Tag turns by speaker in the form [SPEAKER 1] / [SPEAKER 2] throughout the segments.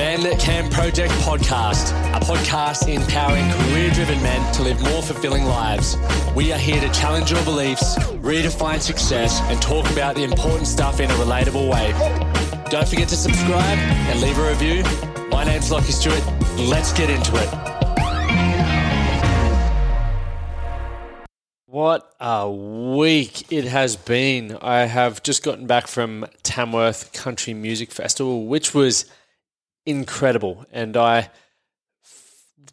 [SPEAKER 1] Man That Can Project podcast, a podcast empowering career driven men to live more fulfilling lives. We are here to challenge your beliefs, redefine success, and talk about the important stuff in a relatable way. Don't forget to subscribe and leave a review. My name's Lachie Stuart. Let's get into it. What a week it has been. I have just gotten back from Tamworth Country Music Festival, which was incredible. And I,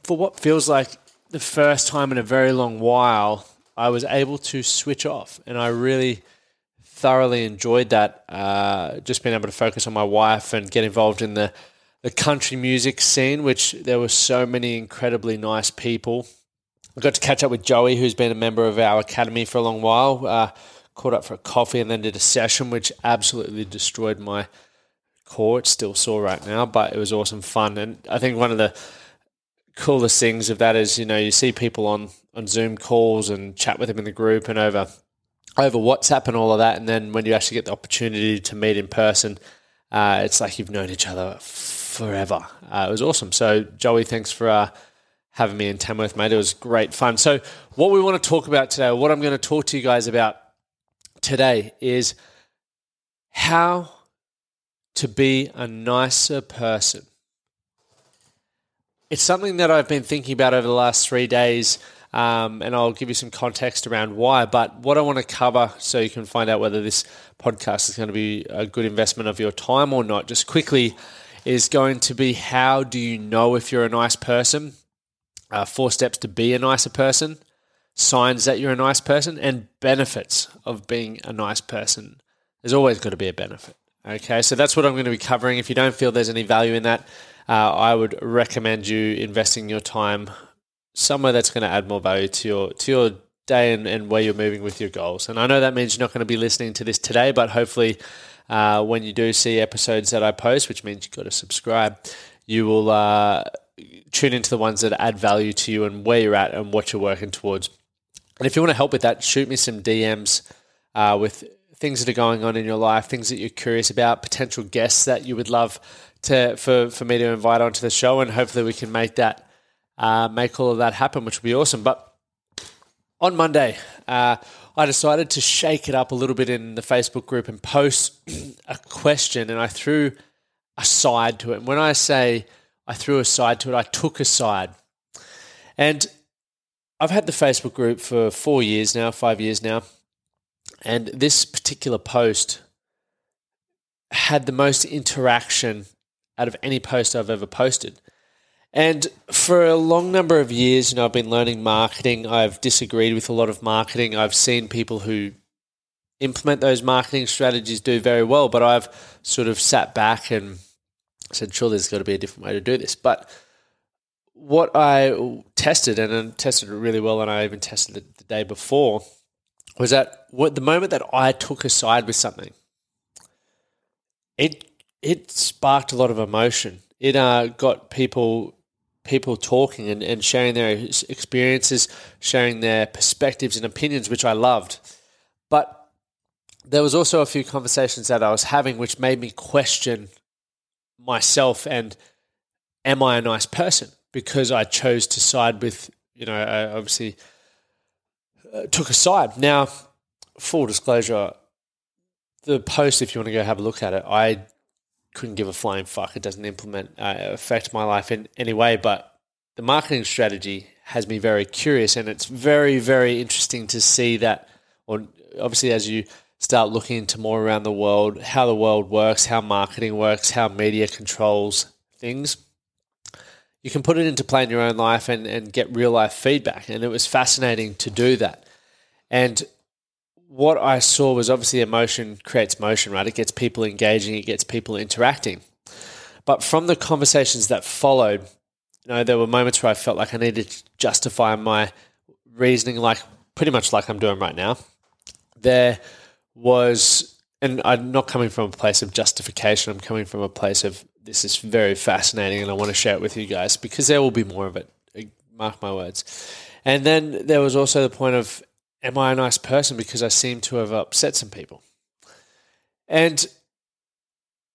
[SPEAKER 1] for what feels like the first time in a very long while, I was able to switch off. And I really thoroughly enjoyed that. Uh, just being able to focus on my wife and get involved in the, the country music scene, which there were so many incredibly nice people. I got to catch up with Joey, who's been a member of our academy for a long while. Uh, caught up for a coffee and then did a session, which absolutely destroyed my core. It's still sore right now, but it was awesome fun. And I think one of the coolest things of that is, you know, you see people on, on Zoom calls and chat with them in the group and over over WhatsApp and all of that. And then when you actually get the opportunity to meet in person, uh, it's like you've known each other forever. Uh, it was awesome. So, Joey, thanks for uh, having me in Tamworth, mate. It was great fun. So, what we want to talk about today, what I'm going to talk to you guys about today is how to be a nicer person. It's something that I've been thinking about over the last three days, um, and I'll give you some context around why. But what I want to cover so you can find out whether this podcast is going to be a good investment of your time or not, just quickly, is going to be how do you know if you're a nice person? Uh, four steps to be a nicer person, signs that you're a nice person, and benefits of being a nice person. There's always got to be a benefit. Okay, so that's what I'm going to be covering. If you don't feel there's any value in that, uh, I would recommend you investing your time somewhere that's going to add more value to your to your day and, and where you're moving with your goals. And I know that means you're not going to be listening to this today, but hopefully, uh, when you do see episodes that I post, which means you've got to subscribe, you will uh, tune into the ones that add value to you and where you're at and what you're working towards. And if you want to help with that, shoot me some DMs uh, with things that are going on in your life, things that you're curious about, potential guests that you would love to for, for me to invite onto the show, and hopefully we can make that uh, make all of that happen, which would be awesome. But on Monday, uh, I decided to shake it up a little bit in the Facebook group and post a question, and I threw a side to it. And when I say I threw a side to it, I took a side, and I've had the Facebook group for four years now, five years now. And this particular post had the most interaction out of any post I've ever posted. And for a long number of years, you know, I've been learning marketing. I've disagreed with a lot of marketing. I've seen people who implement those marketing strategies do very well, but I've sort of sat back and said, sure, there's got to be a different way to do this. But what I tested, and I tested it really well, and I even tested it the day before, was that what the moment that I took a side with something, it it sparked a lot of emotion. It uh, got people people talking and, and sharing their experiences, sharing their perspectives and opinions, which I loved. But there was also a few conversations that I was having which made me question myself and am I a nice person? Because I chose to side with, you know, obviously uh, took aside. Now, full disclosure, the post, if you want to go have a look at it, I couldn't give a flying fuck. It doesn't implement uh, affect my life in any way. But the marketing strategy has me very curious, and it's very, very interesting to see that. Or obviously, as you start looking into more around the world, how the world works, how marketing works, how media controls things, you can put it into play in your own life and, and get real life feedback. And it was fascinating to do that. And what I saw was obviously emotion creates motion, right? It gets people engaging, it gets people interacting. But from the conversations that followed, you know, there were moments where I felt like I needed to justify my reasoning, like pretty much like I'm doing right now. There was, and I'm not coming from a place of justification, I'm coming from a place of this is very fascinating and I want to share it with you guys because there will be more of it. Uh, mark my words. And then there was also the point of, am I a nice person because I seem to have upset some people? And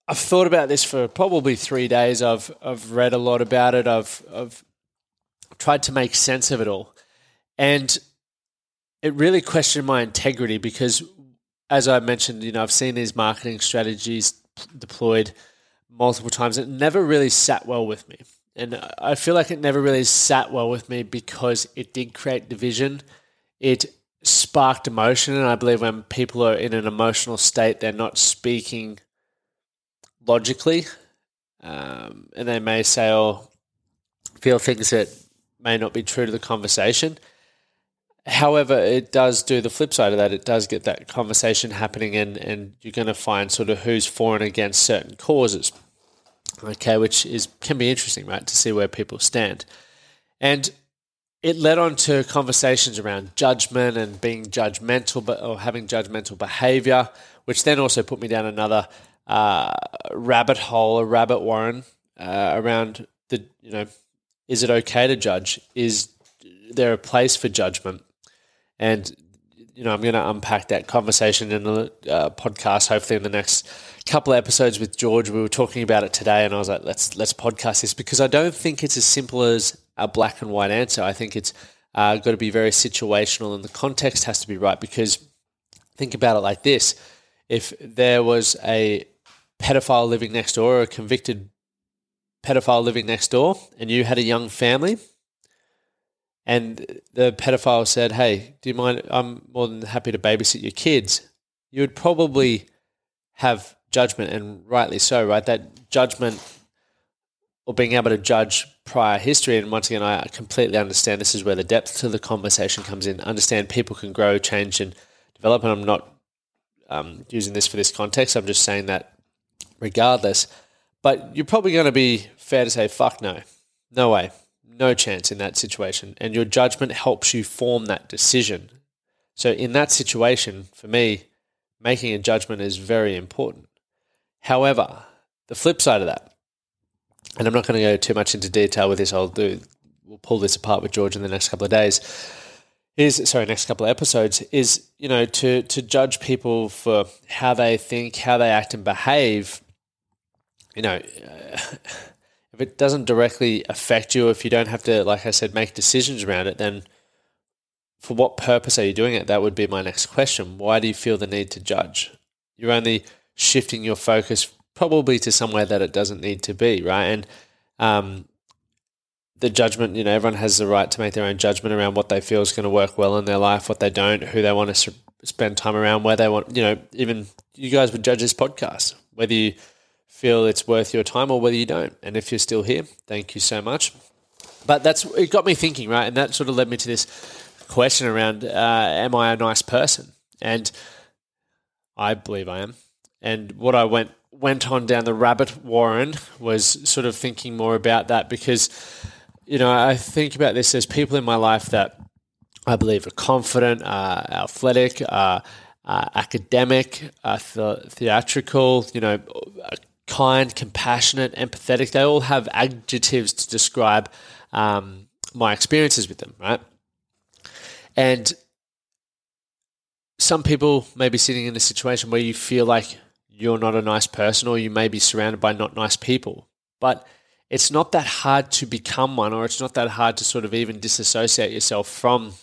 [SPEAKER 1] I've thought about this for probably three days. I've I've read a lot about it. I've I've tried to make sense of it all, and it really questioned my integrity because, as I mentioned, you know, I've seen these marketing strategies deployed multiple times. It never really sat well with me, and I feel like it never really sat well with me because it did create division. It sparked emotion, and I believe when people are in an emotional state, they're not speaking logically, um, and they may say or feel things that may not be true to the conversation. However, it does do the flip side of that. It does get that conversation happening, and, and you're going to find sort of who's for and against certain causes. Okay, which is can be interesting, right, to see where people stand. And it led on to conversations around judgment and being judgmental, but or having judgmental behavior, which then also put me down another uh, rabbit hole, a rabbit warren uh, around the you know, is it okay to judge? Is there a place for judgment? And you know, I'm going to unpack that conversation in the uh, podcast. Hopefully, in the next couple of episodes with George, we were talking about it today, and I was like, let's let's podcast this because I don't think it's as simple as a black and white answer. I think it's uh, got to be very situational, and the context has to be right. Because think about it like this: if there was a pedophile living next door or a convicted pedophile living next door and you had a young family and the pedophile said, Hey, do you mind? I'm more than happy to babysit your kids. You would probably have judgment, and rightly so, right? That judgment or being able to judge prior history. And once again, I completely understand this is where the depth to the conversation comes in. Understand people can grow, change, and develop. And I'm not um, using this for this context. I'm just saying that regardless. But you're probably going to be fair to say, fuck no. No way. No chance in that situation. And your judgment helps you form that decision. So, in that situation, for me, making a judgment is very important. However, the flip side of that, and I'm not going to go too much into detail with this, I'll do, we'll pull this apart with George in the next couple of days is sorry next couple of episodes is you know to to judge people for how they think how they act and behave you know, it doesn't directly affect you, if you don't have to, like I said, make decisions around it, then for what purpose are you doing it? That would be my next question. Why do you feel the need to judge? You're only shifting your focus probably to somewhere that it doesn't need to be, right? And um, the judgment, you know, everyone has the right to make their own judgment around what they feel is going to work well in their life, what they don't, who they want to spend time around, where they want, you know, even you guys would judge this podcast, whether you feel it's worth your time or whether you don't. And if you're still here, thank you so much. But that's it got me thinking, right? And that sort of led me to this question around: uh, Am I a nice person? And I believe I am. And what I went went on down the rabbit warren was sort of thinking more about that because you know I think about this. There's people in my life that I believe are confident, uh, athletic, uh, uh, academic, uh, the- theatrical, you know, kind, compassionate, empathetic. They all have adjectives to describe um, my experiences with them, right? And some people may be sitting in a situation where you feel like you're not a nice person or you may be surrounded by not nice people. But it's not that hard to become one, or it's not that hard to sort of even disassociate yourself from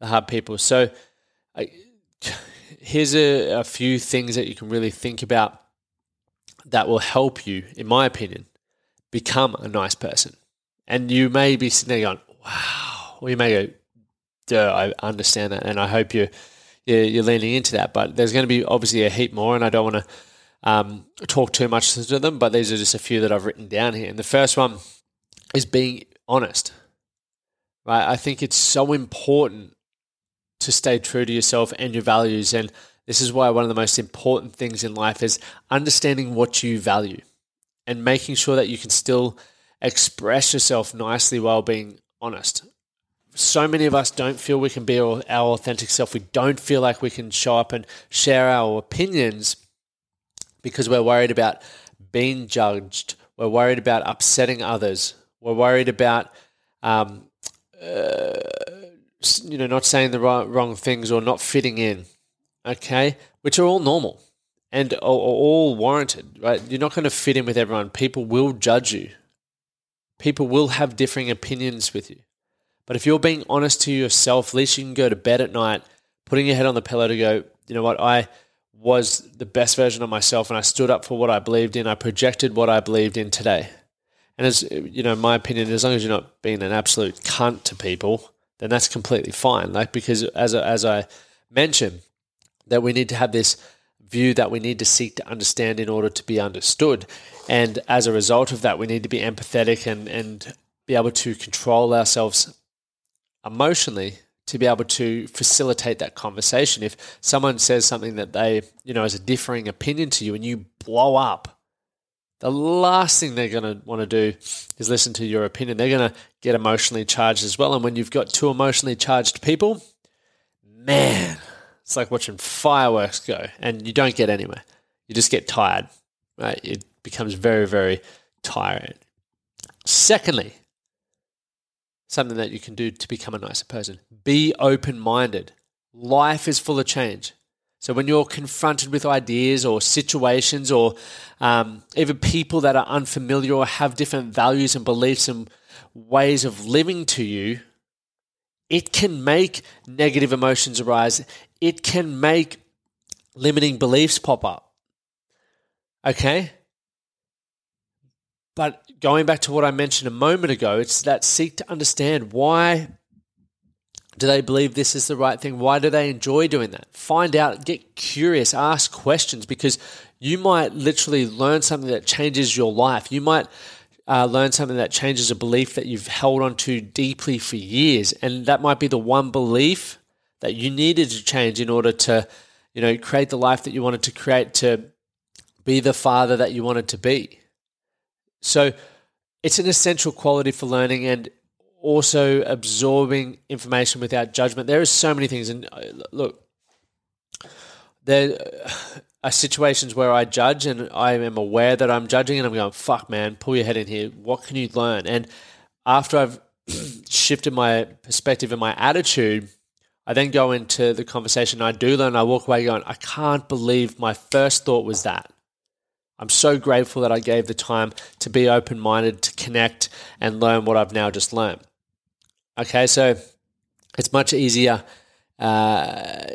[SPEAKER 1] the hard people. So, I, here's a, a few things that you can really think about that will help you, in my opinion, become a nice person. And you may be sitting there going, wow. Or you may go, duh, I understand that. And I hope you, you're, you're leaning into that. But there's going to be obviously a heap more, and I don't want to um, talk too much to them, but these are just a few that I've written down here. And the first one is being honest. Right? I think it's so important to stay true to yourself and your values. And this is why one of the most important things in life is understanding what you value and making sure that you can still express yourself nicely while being honest. So many of us don't feel we can be our, authentic self. We don't feel like we can show up and share our opinions because we're worried about being judged. We're worried about upsetting others. We're worried about, um, uh, you know, not saying the wrong, wrong things or not fitting in. Okay, which are all normal and are, all warranted. Right? You're not going to fit in with everyone. People will judge you. People will have differing opinions with you. But if you're being honest to yourself, at least you can go to bed at night, putting your head on the pillow to go, you know what, I was the best version of myself and I stood up for what I believed in. I projected what I believed in today. And as you know, my opinion, as long as you're not being an absolute cunt to people, then that's completely fine. Like because as as I mentioned, that we need to have this view that we need to seek to understand in order to be understood. And as a result of that, we need to be empathetic and, and be able to control ourselves emotionally to be able to facilitate that conversation. If someone says something that they, you know, is a differing opinion to you and you blow up, the last thing they're going to want to do is listen to your opinion. They're going to get emotionally charged as well. And when you've got two emotionally charged people, man, it's like watching fireworks go and you don't get anywhere. You just get tired, right? It becomes very, very tiring. Secondly, something that you can do to become a nicer person be open minded. Life is full of change. So when you're confronted with ideas or situations or um, even people that are unfamiliar or have different values and beliefs and ways of living to you, it can make negative emotions arise. It can make limiting beliefs pop up. Okay? But going back to what I mentioned a moment ago, it's that seek to understand why do they believe this is the right thing? Why do they enjoy doing that? Find out, get curious, ask questions because you might literally learn something that changes your life. You might uh, learn something that changes a belief that you've held on to deeply for years. And that might be the one belief that you needed to change in order to, you know, create the life that you wanted to create, to be the father that you wanted to be. So it's an essential quality for learning and also absorbing information without judgment. There are so many things. And uh, look, there are situations where I judge and I am aware that I'm judging and I'm going, fuck, man, pull your head in here. What can you learn? And after I've shifted my perspective and my attitude, I then go into the conversation. I do learn. I walk away going, I can't believe my first thought was that. I'm so grateful that I gave the time to be open minded, to connect and learn what I've now just learned. Okay, so it's much easier uh,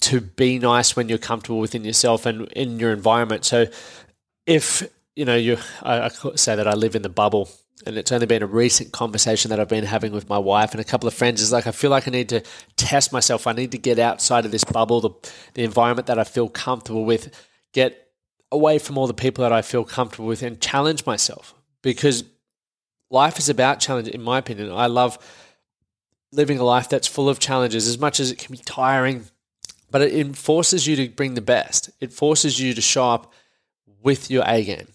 [SPEAKER 1] to be nice when you're comfortable within yourself and in your environment. So if you know you, I, I say that I live in the bubble, and it's only been a recent conversation that I've been having with my wife and a couple of friends. Is like I feel like I need to test myself. I need to get outside of this bubble, the the environment that I feel comfortable with, get away from all the people that I feel comfortable with and challenge myself because life is about challenge, in my opinion. I love living a life that's full of challenges as much as it can be tiring, but it forces you to bring the best. It forces you to show up with your A game.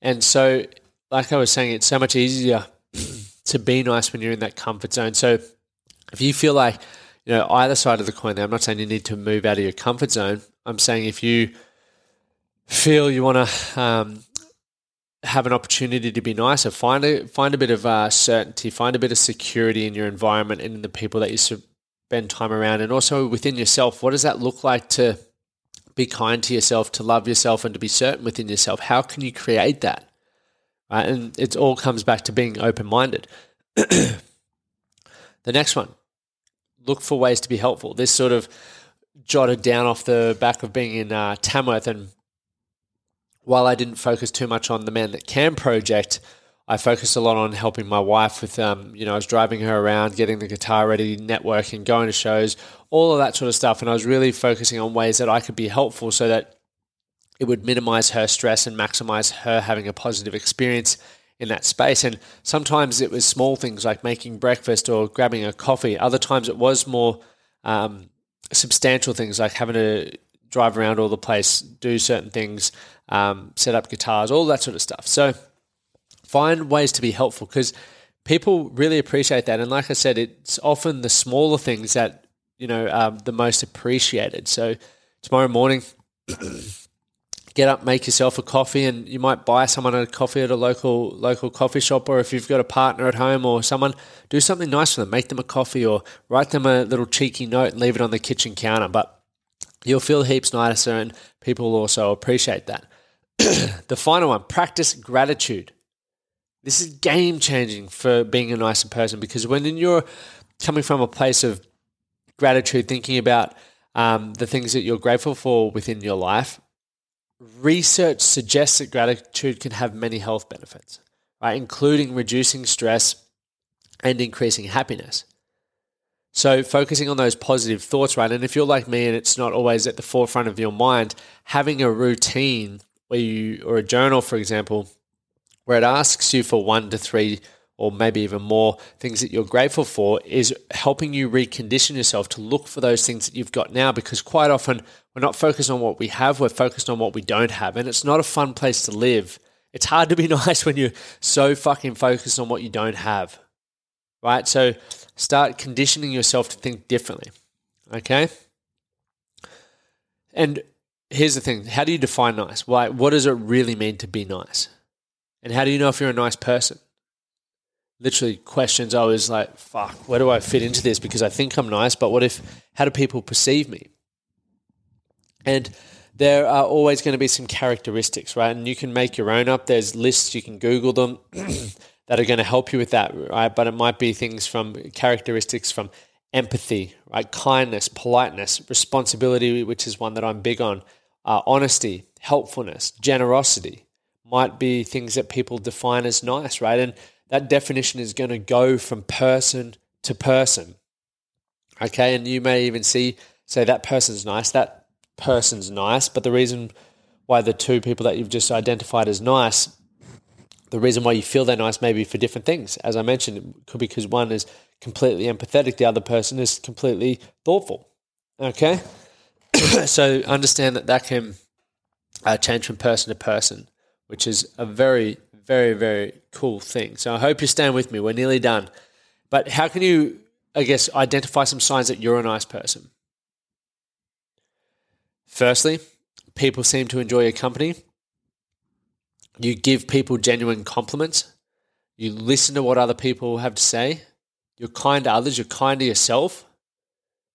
[SPEAKER 1] And so, like I was saying, it's so much easier to be nice when you're in that comfort zone. So, if you feel like, you know, either side of the coin there, I'm not saying you need to move out of your comfort zone. I'm saying if you feel you want to um, have an opportunity to be nicer, find a find a bit of uh, certainty, find a bit of security in your environment and in the people that you spend time around, and also within yourself. What does that look like to be kind to yourself, to love yourself, and to be certain within yourself? How can you create that? Right? And it all comes back to being open minded. the next one, look for ways to be helpful. This sort of jotted down off the back of being in uh, Tamworth and while I didn't focus too much on the Man That Can project, I focused a lot on helping my wife with, um, you know, I was driving her around, getting the guitar ready, networking, going to shows, all of that sort of stuff. And I was really focusing on ways that I could be helpful so that it would minimize her stress and maximize her having a positive experience in that space. And sometimes it was small things like making breakfast or grabbing a coffee. Other times it was more um, substantial things like having to drive around all the place, do certain things, um, set up guitars, all that sort of stuff. So find ways to be helpful because people really appreciate that. And like I said, it's often the smaller things that you know are the most appreciated. So tomorrow morning. get up, make yourself a coffee, and you might buy someone a coffee at a local local coffee shop, or if you've got a partner at home or someone, do something nice for them. Make them a coffee, or write them a little cheeky note and leave it on the kitchen counter. But you'll feel heaps nicer, and people will also appreciate that. the final one: practice gratitude. This is game changing for being a nicer person because when you're coming from a place of gratitude, thinking about um, the things that you're grateful for within your life, research suggests that gratitude can have many health benefits, right, including reducing stress and increasing happiness. So, focusing on those positive thoughts, right? And if you're like me and it's not always at the forefront of your mind, having a routine where you, or a journal, for example, where it asks you for one to three or maybe even more things that you're grateful for is helping you recondition yourself to look for those things that you've got now because quite often we're not focused on what we have, we're focused on what we don't have. And it's not a fun place to live. It's hard to be nice when you're so fucking focused on what you don't have. Right? So start conditioning yourself to think differently. Okay? And here's the thing how do you define nice? Why, what does it really mean to be nice? And how do you know if you're a nice person? Literally questions I was like, fuck, where do I fit into this? Because I think I'm nice, but what if, how do people perceive me? And there are always going to be some characteristics, right? And you can make your own up. There's lists, you can Google them that are going to help you with that, right? But it might be things from characteristics from empathy, right? Kindness, politeness, responsibility, which is one that I'm big on, uh, honesty, helpfulness, generosity might be things that people define as nice, right? And that definition is going to go from person to person. Okay, and you may even see, say, that person's nice, that person's nice, but the reason why the two people that you've just identified as nice, the reason why you feel they're nice may be for different things. As I mentioned, it could be because one is completely empathetic, the other person is completely thoughtful. Okay, so understand that that can uh, change from person to person, which is a very very, very cool thing. So I hope you're staying with me. We're nearly done. But how can you, I guess, identify some signs that you're a nice person? Firstly, people seem to enjoy your company. You give people genuine compliments. You listen to what other people have to say. You're kind to others. You're kind to yourself.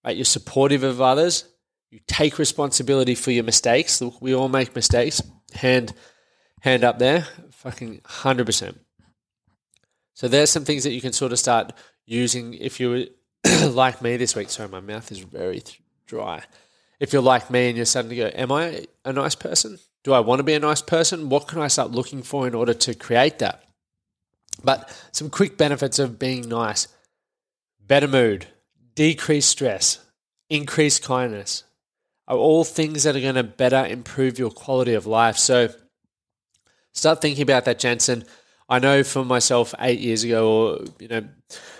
[SPEAKER 1] Right? You're supportive of others. You take responsibility for your mistakes. Look, we all make mistakes. Hand, hand up there. Fucking 100%. So there's some things that you can sort of start using if you're like me this week. Sorry, my mouth is very dry. If you're like me and you're starting to go, Am I a nice person? Do I want to be a nice person? What can I start looking for in order to create that? But some quick benefits of being nice better mood, decreased stress, increased kindness are all things that are going to better improve your quality of life. So, start thinking about that, Jensen. I know for myself, eight years ago, or you know,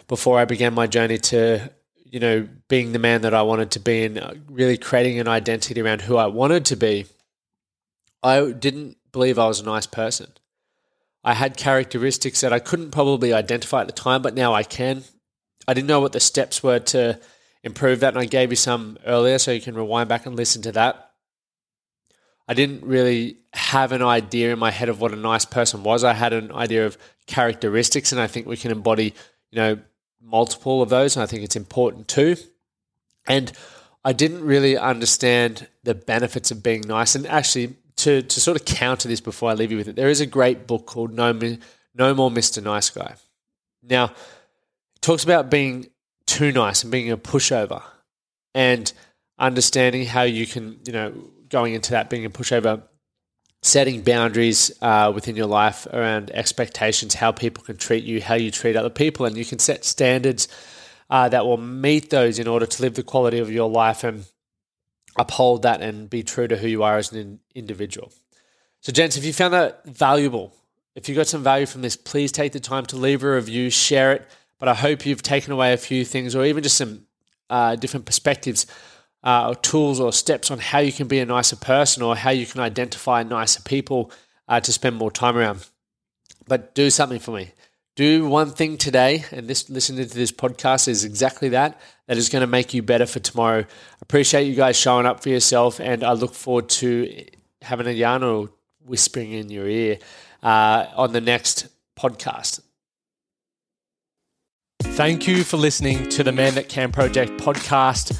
[SPEAKER 1] before I began my journey to you know being the man that I wanted to be and uh, really creating an identity around who I wanted to be, I didn't believe I was a nice person. I had characteristics that I couldn't probably identify at the time, but now I can. I didn't know what the steps were to improve that, and I gave you some earlier, so you can rewind back and listen to that. I didn't really have an idea in my head of what a nice person was. I had an idea of characteristics, and I think we can embody, you know, multiple of those. And I think it's important too. And I didn't really understand the benefits of being nice. And actually, to, to sort of counter this before I leave you with it, there is a great book called No, no More Mr. Nice Guy. Now, it talks about being too nice and being a pushover and understanding how you can, you know, going into that being a pushover, setting boundaries uh, within your life around expectations, how people can treat you, how you treat other people, and you can set standards uh, that will meet those in order to live the quality of your life and uphold that and be true to who you are as an individual. So, gents, if you found that valuable, if you got some value from this, please take the time to leave a review, share it. But I hope you've taken away a few things or even just some uh, different perspectives uh, or tools or steps on how you can be a nicer person or how you can identify nicer people uh, to spend more time around. But do something for me. Do one thing today, and this listening to this podcast is exactly that. That is going to make you better for tomorrow. Appreciate you guys showing up for yourself, and I look forward to having a yarn or whispering in your ear uh, on the next podcast. Thank you for listening to the Man That Can Project podcast.